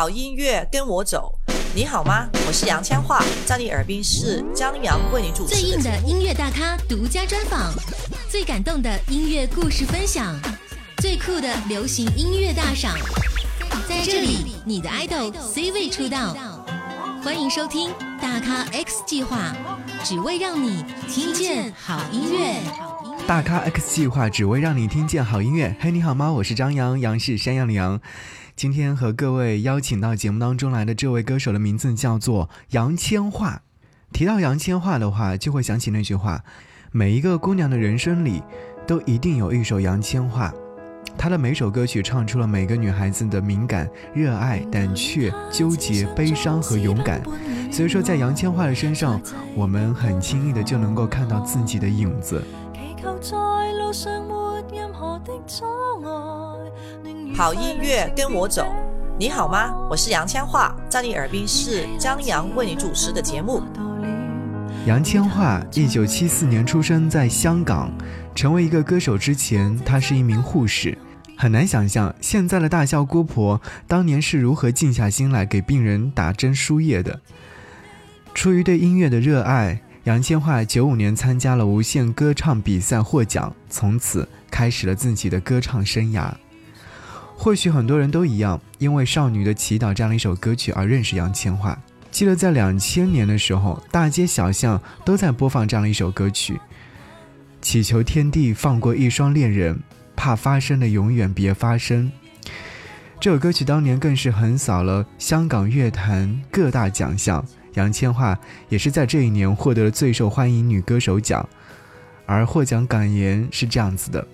好音乐跟我走，你好吗？我是杨千嬅，在你耳边是张扬为你主持。最硬的音乐大咖独家专访，最感动的音乐故事分享，最酷的流行音乐大赏，在这里你的 idol C 位出道，欢迎收听大咖 X 计划，只为让你听见好音乐。大咖 X 计划只为让你听见好音乐。嘿，你好吗？我是张扬，杨是山羊的羊。今天和各位邀请到节目当中来的这位歌手的名字叫做杨千嬅。提到杨千嬅的话，就会想起那句话：每一个姑娘的人生里，都一定有一首杨千嬅。她的每首歌曲唱出了每个女孩子的敏感、热爱、胆怯、纠结、悲伤和勇敢。所以说，在杨千嬅的身上，我们很轻易的就能够看到自己的影子。好音乐跟我走，你好吗？我是杨千嬅，在你耳边是张扬为你主持的节目。杨千嬅，一九七四年出生在香港。成为一个歌手之前，她是一名护士。很难想象现在的大笑姑婆当年是如何静下心来给病人打针输液的。出于对音乐的热爱，杨千嬅九五年参加了无线歌唱比赛获奖，从此开始了自己的歌唱生涯。或许很多人都一样，因为《少女的祈祷》这样的一首歌曲而认识杨千嬅。记得在两千年的时候，大街小巷都在播放这样的一首歌曲，祈求天地放过一双恋人，怕发生的永远别发生。这首歌曲当年更是横扫了香港乐坛各大奖项，杨千嬅也是在这一年获得了最受欢迎女歌手奖。而获奖感言是这样子的。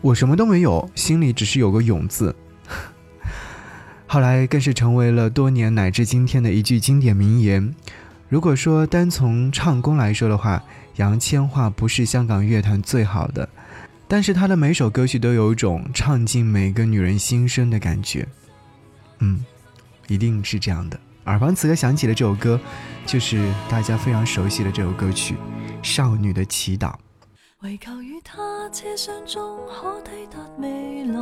我什么都没有，心里只是有个勇字。后来更是成为了多年乃至今天的一句经典名言。如果说单从唱功来说的话，杨千嬅不是香港乐坛最好的，但是她的每首歌曲都有一种唱进每个女人心声的感觉。嗯，一定是这样的。耳旁此刻响起的这首歌，就是大家非常熟悉的这首歌曲《少女的祈祷》。唯求与他车厢中可抵达未来，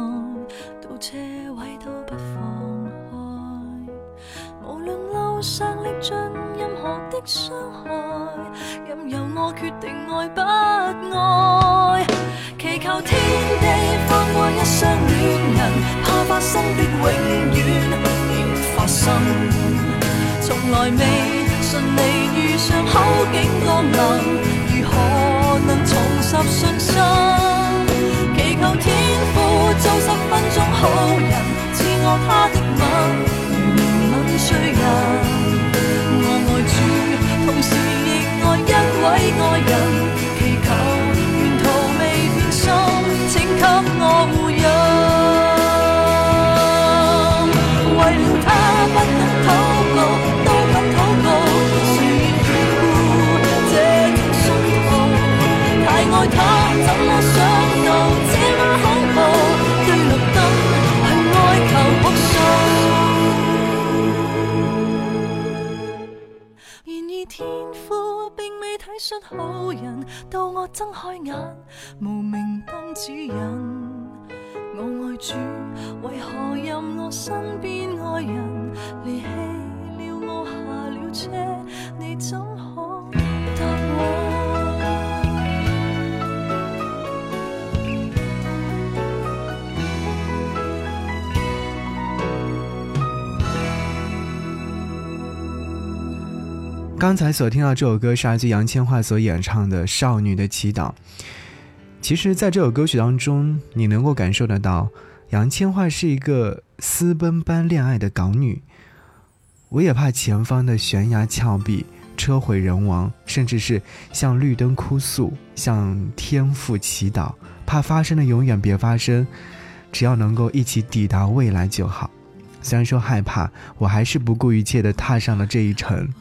到车位都不放开。无论路上历尽任何的伤害，任由我决定爱不爱。祈求天地放过一双恋人，怕发生的永远别发生。从来未顺利遇上好景降临。拾信心，祈求天父做十分钟好人，赐我他的吻，如怜悯罪人。我爱主，同时亦爱一位爱人，出好人，到我睁开眼，无名灯指引。我爱主，为何任我身边爱人离弃了我下了车？你怎可答我？刚才所听到这首歌是来自杨千嬅所演唱的《少女的祈祷》。其实，在这首歌曲当中，你能够感受得到，杨千嬅是一个私奔般恋爱的港女。我也怕前方的悬崖峭壁、车毁人亡，甚至是向绿灯哭诉、向天父祈祷，怕发生的永远别发生，只要能够一起抵达未来就好。虽然说害怕，我还是不顾一切地踏上了这一程。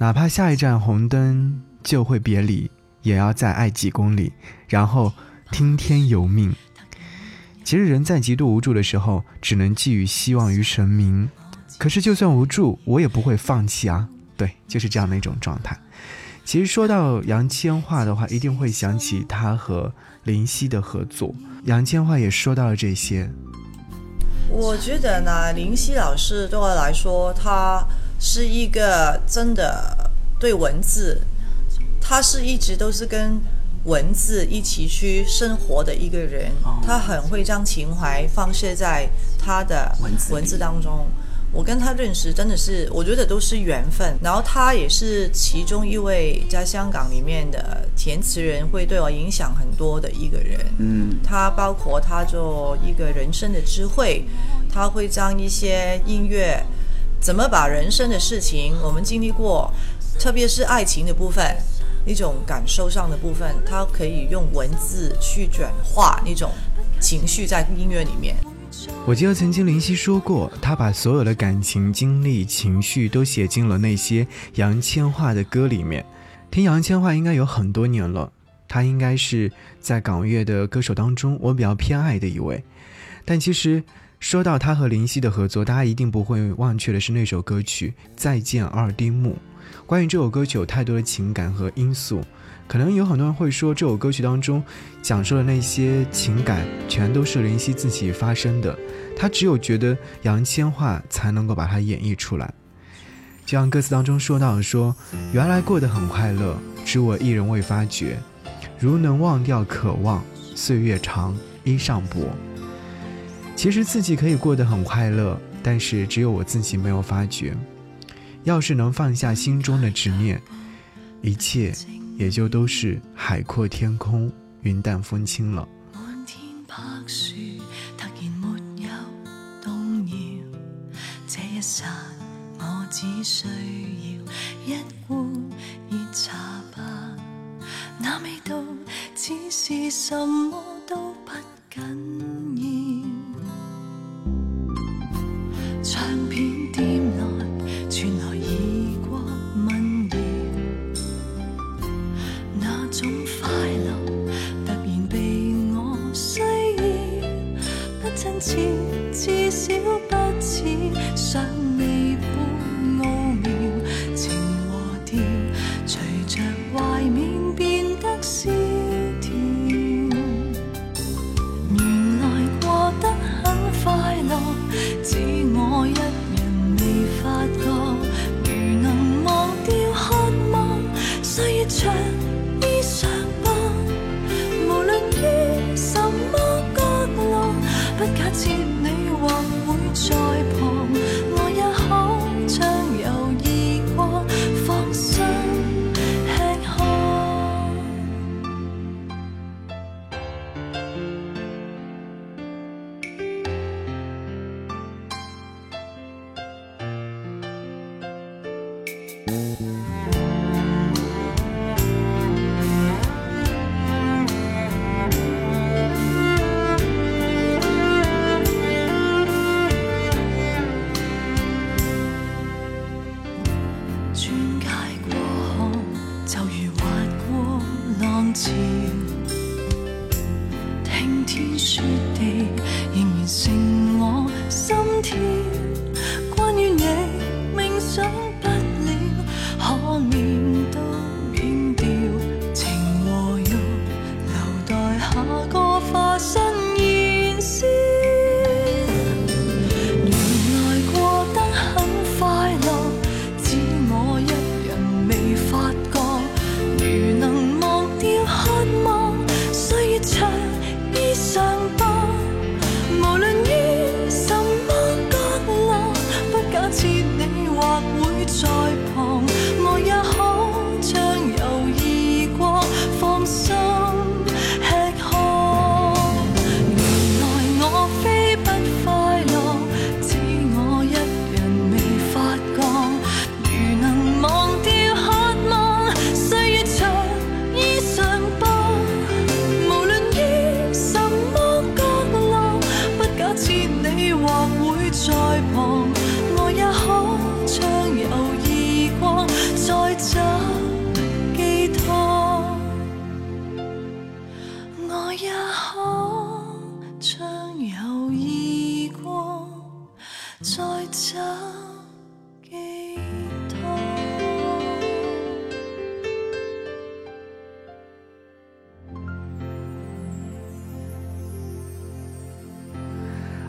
哪怕下一站红灯就会别离，也要再爱几公里，然后听天由命。其实人在极度无助的时候，只能寄予希望于神明。可是就算无助，我也不会放弃啊！对，就是这样的一种状态。其实说到杨千嬅的话，一定会想起她和林夕的合作。杨千嬅也说到了这些。我觉得呢，林夕老师对我来说，他是一个真的对文字，他是一直都是跟文字一起去生活的一个人。他很会将情怀放射在他的文字文字当中。我跟他认识真的是，我觉得都是缘分。然后他也是其中一位在香港里面的填词人，会对我影响很多的一个人。嗯，他包括他做一个人生的智慧，他会将一些音乐怎么把人生的事情我们经历过，特别是爱情的部分，一种感受上的部分，他可以用文字去转化那种情绪在音乐里面。我记得曾经林夕说过，他把所有的感情、经历、情绪都写进了那些杨千嬅的歌里面。听杨千嬅应该有很多年了，她应该是在港乐的歌手当中我比较偏爱的一位。但其实说到他和林夕的合作，大家一定不会忘却的是那首歌曲《再见二丁目》。关于这首歌曲有太多的情感和因素，可能有很多人会说这首歌曲当中讲述的那些情感全都是林夕自己发生的，他只有觉得杨千嬅才能够把它演绎出来。就像歌词当中说到的说，原来过得很快乐，只我一人未发觉。如能忘掉渴望，岁月长，衣裳薄。其实自己可以过得很快乐，但是只有我自己没有发觉。要是能放下心中的执念，一切也就都是海阔天空、云淡风轻了。什么都不紧要。至少不似想念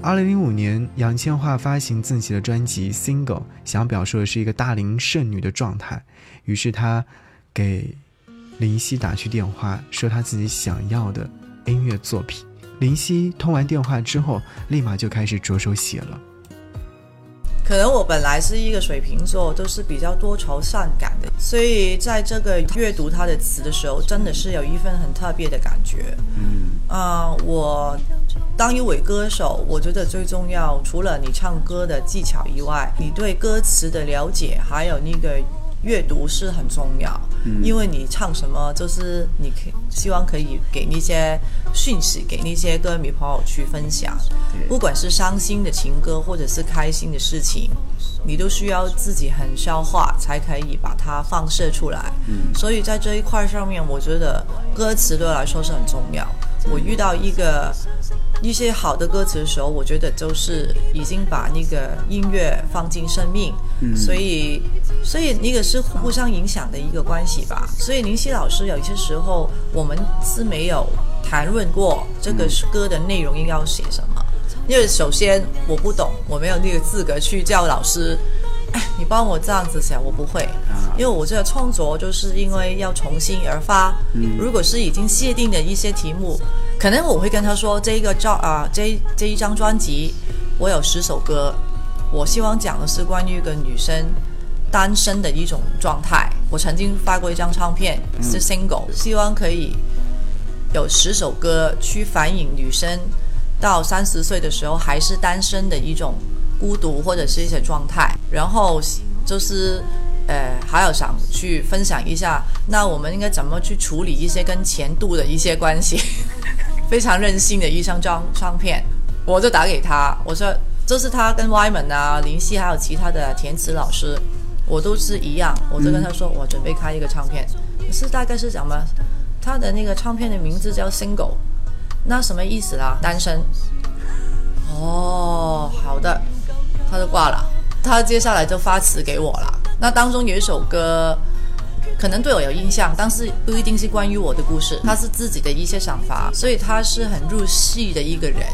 二零零五年，杨千嬅发行自己的专辑《Single》，想表述的是一个大龄剩女的状态。于是她给林夕打去电话，说她自己想要的音乐作品。林夕通完电话之后，立马就开始着手写了。可能我本来是一个水瓶座，都是比较多愁善感的，所以在这个阅读他的词的时候，真的是有一份很特别的感觉。嗯，啊，我当一位歌手，我觉得最重要，除了你唱歌的技巧以外，你对歌词的了解，还有那个。阅读是很重要，因为你唱什么，就是你可希望可以给那些讯息，给那些歌迷朋友去分享。不管是伤心的情歌，或者是开心的事情，你都需要自己很消化，才可以把它放射出来。所以在这一块上面，我觉得歌词对我来说是很重要。我遇到一个一些好的歌词的时候，我觉得就是已经把那个音乐放进生命，所以所以那个是互相影响的一个关系吧。所以林夕老师有一些时候我们是没有谈论过这个歌的内容应该要写什么，因为首先我不懂，我没有那个资格去叫老师。你帮我这样子写，我不会，因为我这个创作就是因为要重新而发。如果是已经限定的一些题目，可能我会跟他说，这个照啊，这这一张专辑我有十首歌，我希望讲的是关于一个女生单身的一种状态。我曾经发过一张唱片是 single，希望可以有十首歌去反映女生到三十岁的时候还是单身的一种。孤独或者是一些状态，然后就是，呃，还有想去分享一下，那我们应该怎么去处理一些跟前度的一些关系？非常任性的一张张唱片，我就打给他，我说这是他跟 Yman 啊、林夕还有其他的填词老师，我都是一样，我就跟他说，我准备开一个唱片，是大概是讲么？他的那个唱片的名字叫 Single，那什么意思啦？单身。哦，好的。他就挂了，他接下来就发词给我了。那当中有一首歌，可能对我有印象，但是不一定是关于我的故事，他是自己的一些想法，所以他是很入戏的一个人，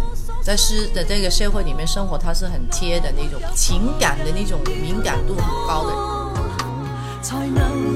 在是的这个社会里面生活，他是很贴的那种情感的那种敏感度很高的人。才能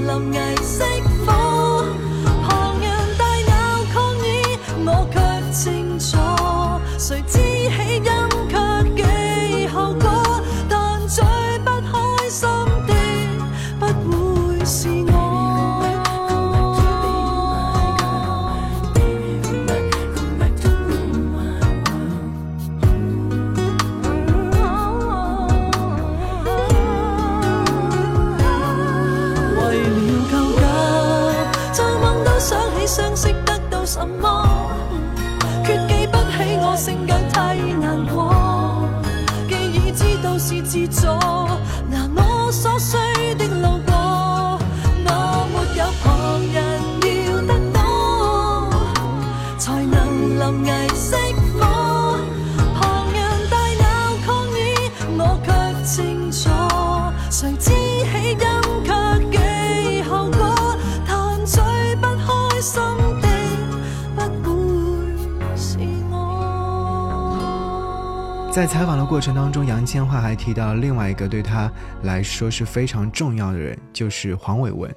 在采访的过程当中，杨千嬅还提到另外一个对她来说是非常重要的人，就是黄伟文。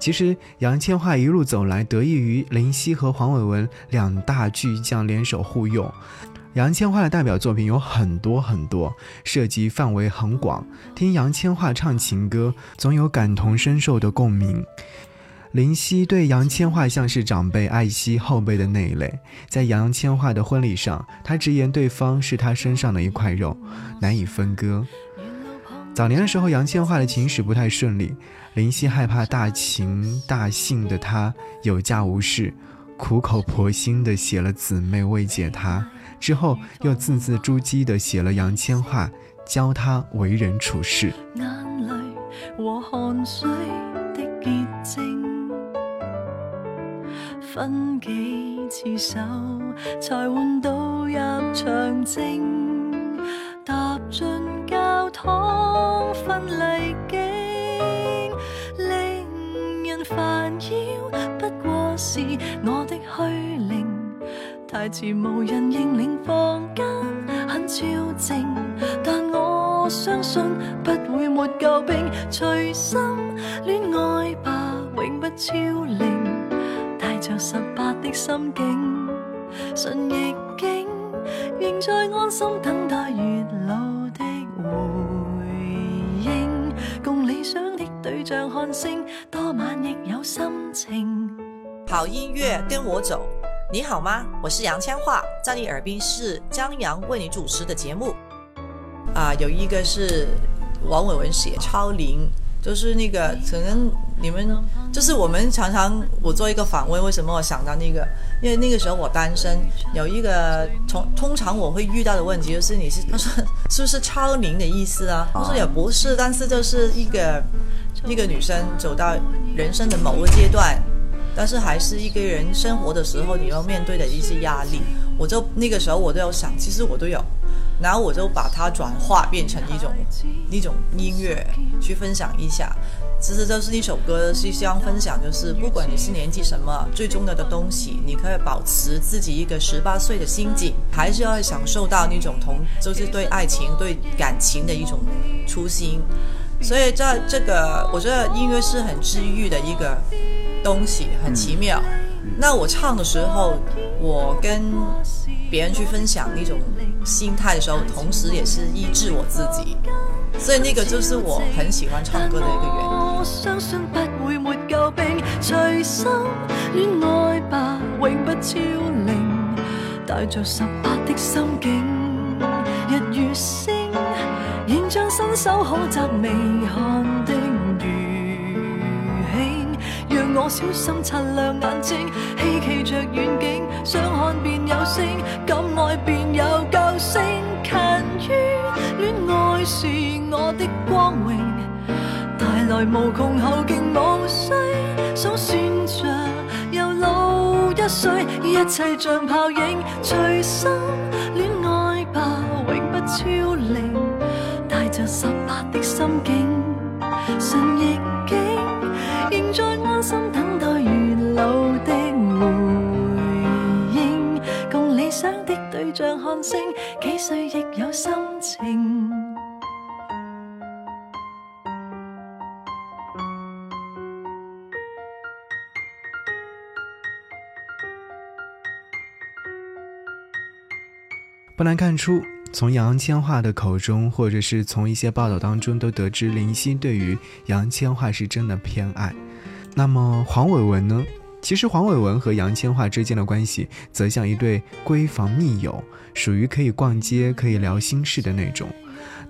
其实，杨千嬅一路走来，得益于林夕和黄伟文两大巨匠联手护佑。杨千嬅的代表作品有很多很多，涉及范围很广。听杨千嬅唱情歌，总有感同身受的共鸣。林夕对杨千嬅像是长辈爱惜后辈的那一类，在杨千嬅的婚礼上，他直言对方是他身上的一块肉，难以分割。早年的时候，杨千嬅的情史不太顺利，林夕害怕大情大性的他有家无事，苦口婆心的写了姊妹慰藉她，之后又字字珠玑的写了杨千嬅，教她为人处事。眼泪和汗水分几次手，才换到入场证。踏进教堂分离境，令人烦扰，不过是我的虚灵。太迟无人认领房间。很超静，但我相信不会没救兵。随心恋爱吧，永不超龄，着十八的心境，顺逆境，仍在安心等待月老的回应。共理想的对象看星，多晚亦有心情。好音乐跟我走，你好吗？我是杨千嬅，在你耳边是张扬为你主持的节目。啊，有一个是王伟文写超龄，就是那个可能你们就是我们常常我做一个访问，为什么我想到那个？因为那个时候我单身，有一个从通常我会遇到的问题就是你是他 说是不是超龄的意思啊？他说也不是，但是就是一个一个女生走到人生的某个阶段。但是还是一个人生活的时候，你要面对的一些压力，我就那个时候我都有想，其实我都有，然后我就把它转化变成一种一种音乐去分享一下。其实就是一首歌，是希望分享，就是不管你是年纪什么，最重要的东西，你可以保持自己一个十八岁的心境，还是要享受到那种同，就是对爱情、对感情的一种初心。所以在这个，我觉得音乐是很治愈的一个。东西很奇妙。那我唱的时候，我跟别人去分享一种心态的时候，同时也是医治我自己。所以那个就是我很喜欢唱歌的一个原因。我相信不会没救兵，随心恋爱吧，永不超龄，带着十八的心境，日月星，仍像伸手可摘未看的。我小心擦亮眼睛，希冀着远景，想看便有星，敢爱便有救星。勤于恋爱是我的光荣，带来无穷后劲，无需数算着又老一岁，一切像泡影，随心恋爱吧，永不超看星，几岁亦有心情。不难看出，从杨千嬅的口中，或者是从一些报道当中，都得知林夕对于杨千嬅是真的偏爱。那么黄伟文呢？其实黄伟文和杨千嬅之间的关系，则像一对闺房密友，属于可以逛街、可以聊心事的那种。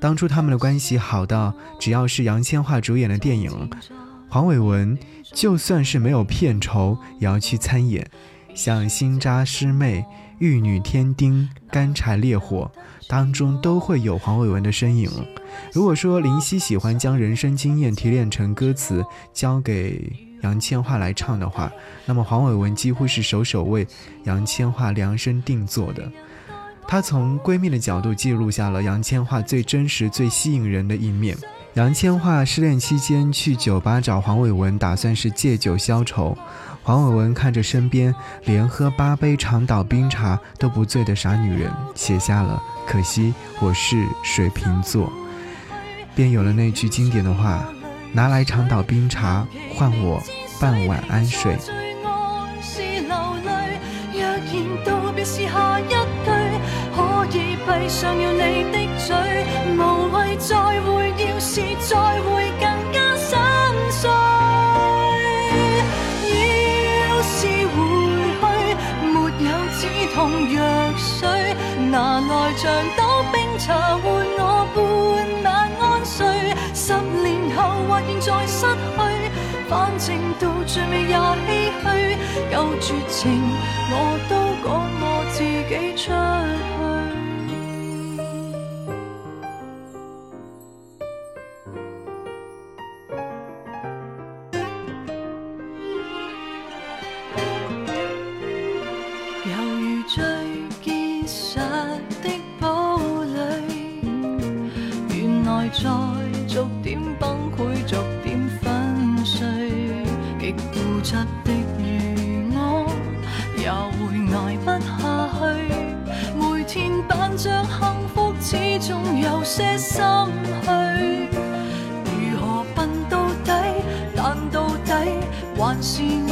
当初他们的关系好到，只要是杨千嬅主演的电影，黄伟文就算是没有片酬，也要去参演。像《新扎师妹》《玉女添丁》《干柴烈火》当中都会有黄伟文的身影。如果说林夕喜欢将人生经验提炼成歌词，交给杨千嬅来唱的话，那么黄伟文几乎是首首为杨千嬅量身定做的。他从闺蜜的角度记录下了杨千嬅最真实、最吸引人的一面。杨千嬅失恋期间去酒吧找黄伟文，打算是借酒消愁。黄伟文看着身边连喝八杯长岛冰茶都不醉的傻女人，写下了“可惜我是水瓶座”，便有了那句经典的话：“拿来长岛冰茶换我半碗安睡。”，闭上要你的嘴，无谓再会，要是再会来像倒冰茶换我半晚安睡。十年后或现在失去，反正到最尾也唏嘘。够绝情，我都赶我自己出去。心。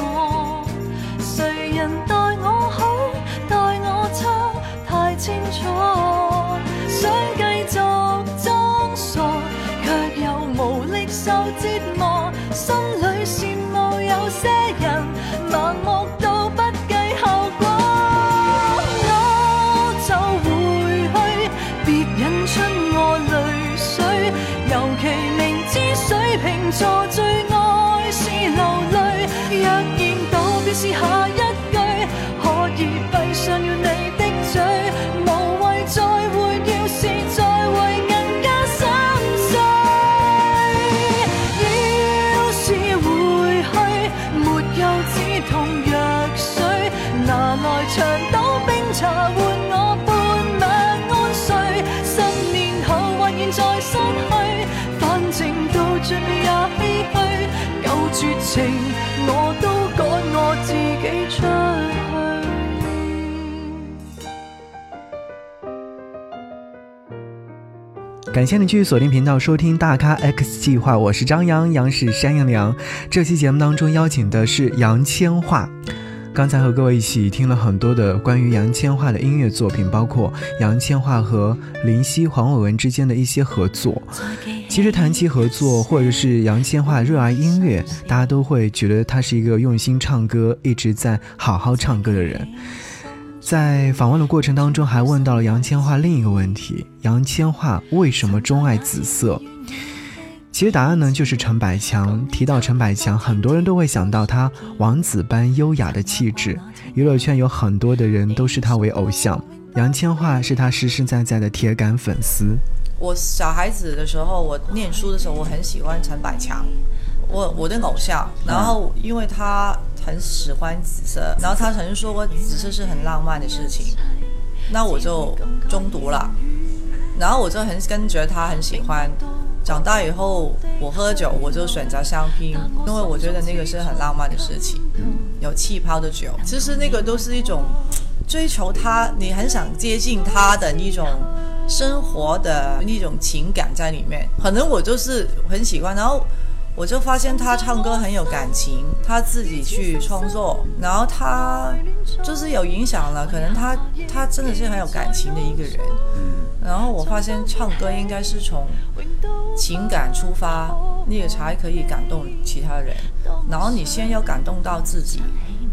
感谢你继续锁定频道收听大咖 X 计划，我是张扬，杨是山羊的羊。这期节目当中邀请的是杨千嬅。刚才和各位一起听了很多的关于杨千嬅的音乐作品，包括杨千嬅和林夕、黄伟文之间的一些合作。其实谈起合作，或者是杨千嬅热爱音乐，大家都会觉得她是一个用心唱歌、一直在好好唱歌的人。在访问的过程当中，还问到了杨千嬅另一个问题：杨千嬅为什么钟爱紫色？其实答案呢，就是陈百强。提到陈百强，很多人都会想到他王子般优雅的气质。娱乐圈有很多的人都视他为偶像，杨千嬅是他实实在在的铁杆粉丝。我小孩子的时候，我念书的时候，我很喜欢陈百强，我我的偶像。然后因为他很喜欢紫色，然后他曾经说过紫色是很浪漫的事情，那我就中毒了。然后我就很跟觉得他很喜欢。长大以后，我喝酒我就选择香槟，因为我觉得那个是很浪漫的事情，有气泡的酒。其实那个都是一种追求他，你很想接近他的一种生活的一种情感在里面。可能我就是很喜欢，然后我就发现他唱歌很有感情，他自己去创作，然后他就是有影响了。可能他他真的是很有感情的一个人。然后我发现唱歌应该是从情感出发，那个才可以感动其他人。然后你先要感动到自己，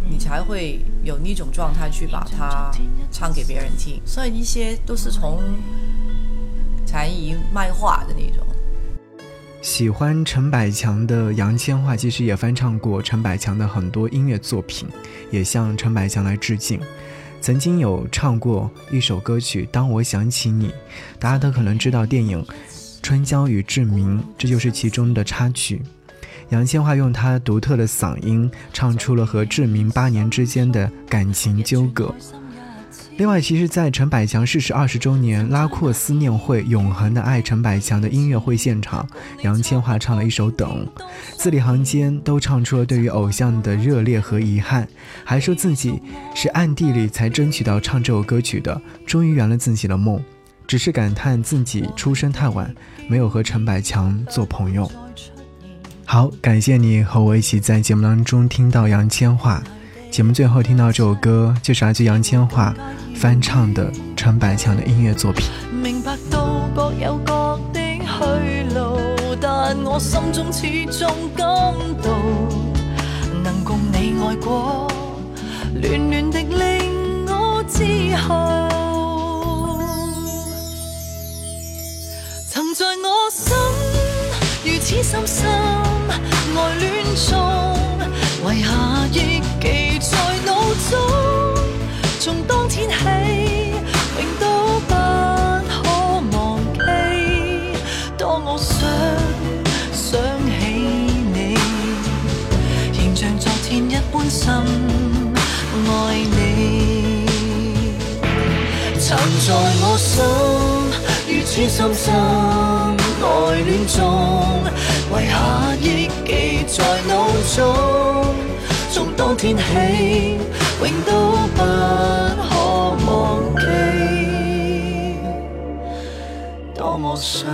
你才会有那种状态去把它唱给别人听。所以一些都是从才艺卖画的那种。喜欢陈百强的杨千嬅，其实也翻唱过陈百强的很多音乐作品，也向陈百强来致敬。曾经有唱过一首歌曲《当我想起你》，大家都可能知道电影《春娇与志明》，这就是其中的插曲。杨千嬅用她独特的嗓音，唱出了和志明八年之间的感情纠葛。另外，其实，在陈百强逝世二十周年拉阔思念会“永恒的爱”陈百强的音乐会现场，杨千嬅唱了一首《等》，字里行间都唱出了对于偶像的热烈和遗憾，还说自己是暗地里才争取到唱这首歌曲的，终于圆了自己的梦，只是感叹自己出生太晚，没有和陈百强做朋友。好，感谢你和我一起在节目当中听到杨千嬅。节目最后听到这首歌，就是来自杨千嬅翻唱的陈百强的音乐作品。明白到各有各的去路，但我心中始終感到，能共你愛過，暖暖的令我之後，曾在我心如此深深愛戀中，遗下憶記在腦中，從當天起，永都不可忘記。當我想想起你，仍像昨天一般深愛你。曾在我心如此深深愛戀中，遗下憶記在腦中，从当天起，永都不可忘记。多么想